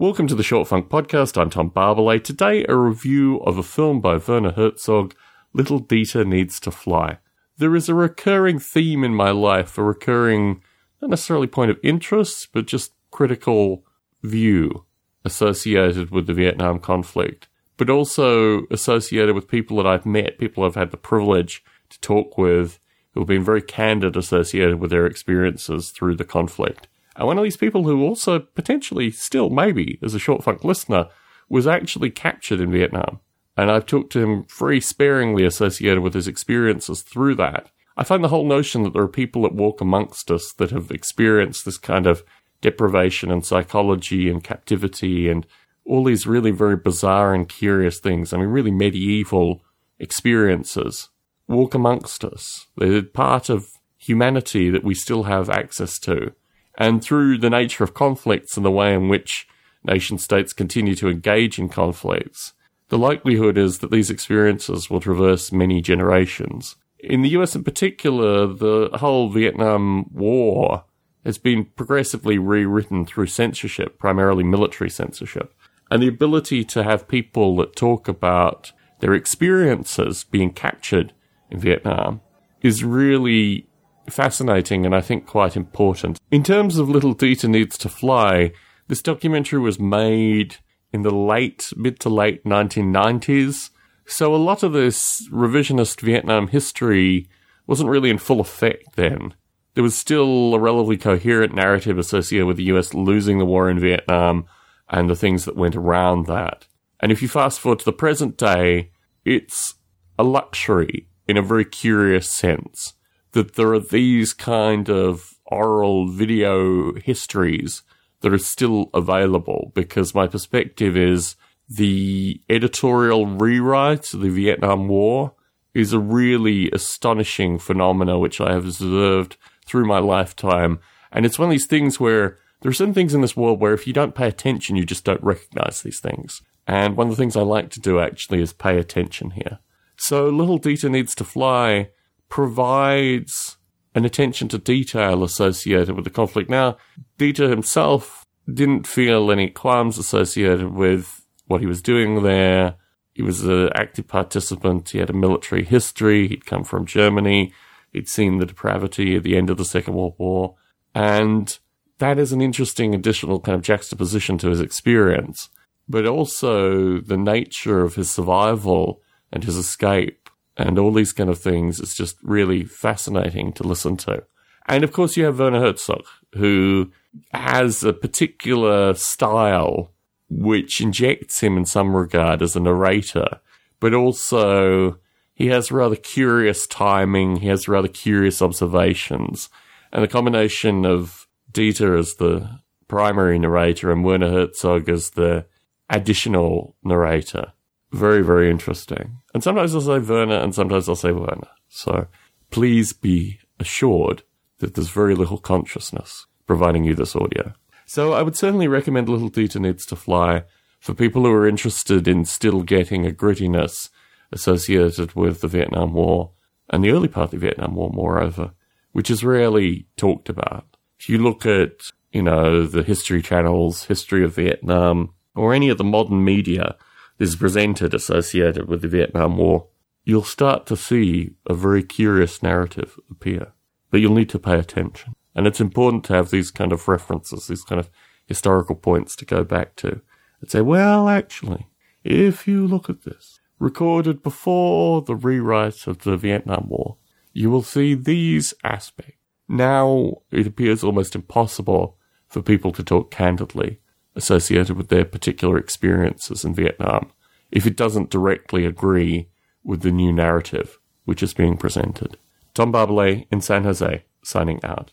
Welcome to the Short Funk Podcast. I'm Tom Barbalet. Today, a review of a film by Werner Herzog, Little Dieter Needs to Fly. There is a recurring theme in my life, a recurring, not necessarily point of interest, but just critical view associated with the Vietnam conflict, but also associated with people that I've met, people I've had the privilege to talk with who have been very candid associated with their experiences through the conflict. And one of these people who also potentially still, maybe, as a short funk listener, was actually captured in Vietnam. And I've talked to him very sparingly associated with his experiences through that. I find the whole notion that there are people that walk amongst us that have experienced this kind of deprivation and psychology and captivity and all these really very bizarre and curious things. I mean, really medieval experiences walk amongst us. They're part of humanity that we still have access to. And through the nature of conflicts and the way in which nation states continue to engage in conflicts, the likelihood is that these experiences will traverse many generations. In the US in particular, the whole Vietnam War has been progressively rewritten through censorship, primarily military censorship. And the ability to have people that talk about their experiences being captured in Vietnam is really fascinating and I think quite important. In terms of Little Dieter Needs to Fly, this documentary was made in the late, mid to late 1990s. So a lot of this revisionist Vietnam history wasn't really in full effect then. There was still a relatively coherent narrative associated with the US losing the war in Vietnam and the things that went around that. And if you fast forward to the present day, it's a luxury in a very curious sense that there are these kind of oral video histories that are still available because my perspective is the editorial rewrite of the Vietnam War is a really astonishing phenomena which I have observed through my lifetime. And it's one of these things where there are some things in this world where if you don't pay attention, you just don't recognize these things. And one of the things I like to do actually is pay attention here. So Little Dieter Needs to Fly provides an attention to detail associated with the conflict. Now, Dieter himself didn't feel any qualms associated with what he was doing there. He was an active participant. He had a military history. He'd come from Germany. He'd seen the depravity at the end of the Second World War. And that is an interesting additional kind of juxtaposition to his experience. But also the nature of his survival and his escape and all these kind of things is just really fascinating to listen to. And of course, you have Werner Herzog, who has a particular style which injects him in some regard as a narrator, but also he has rather curious timing, he has rather curious observations, and the combination of Dieter as the primary narrator and Werner Herzog as the additional narrator very, very interesting. And sometimes I'll say Werner and sometimes I'll say Werner. So please be assured that there's very little consciousness providing you this audio. So I would certainly recommend Little Dieter Needs to Fly for people who are interested in still getting a grittiness associated with the Vietnam War and the early part of the Vietnam War, moreover, which is rarely talked about. If you look at, you know, the history channels, history of Vietnam, or any of the modern media is presented associated with the Vietnam War, you'll start to see a very curious narrative appear. But you'll need to pay attention. And it's important to have these kind of references, these kind of historical points to go back to and say, well, actually, if you look at this, recorded before the rewrite of the Vietnam War, you will see these aspects. Now it appears almost impossible for people to talk candidly associated with their particular experiences in Vietnam if it doesn't directly agree with the new narrative which is being presented. Tom Barbalet in San Jose, signing out.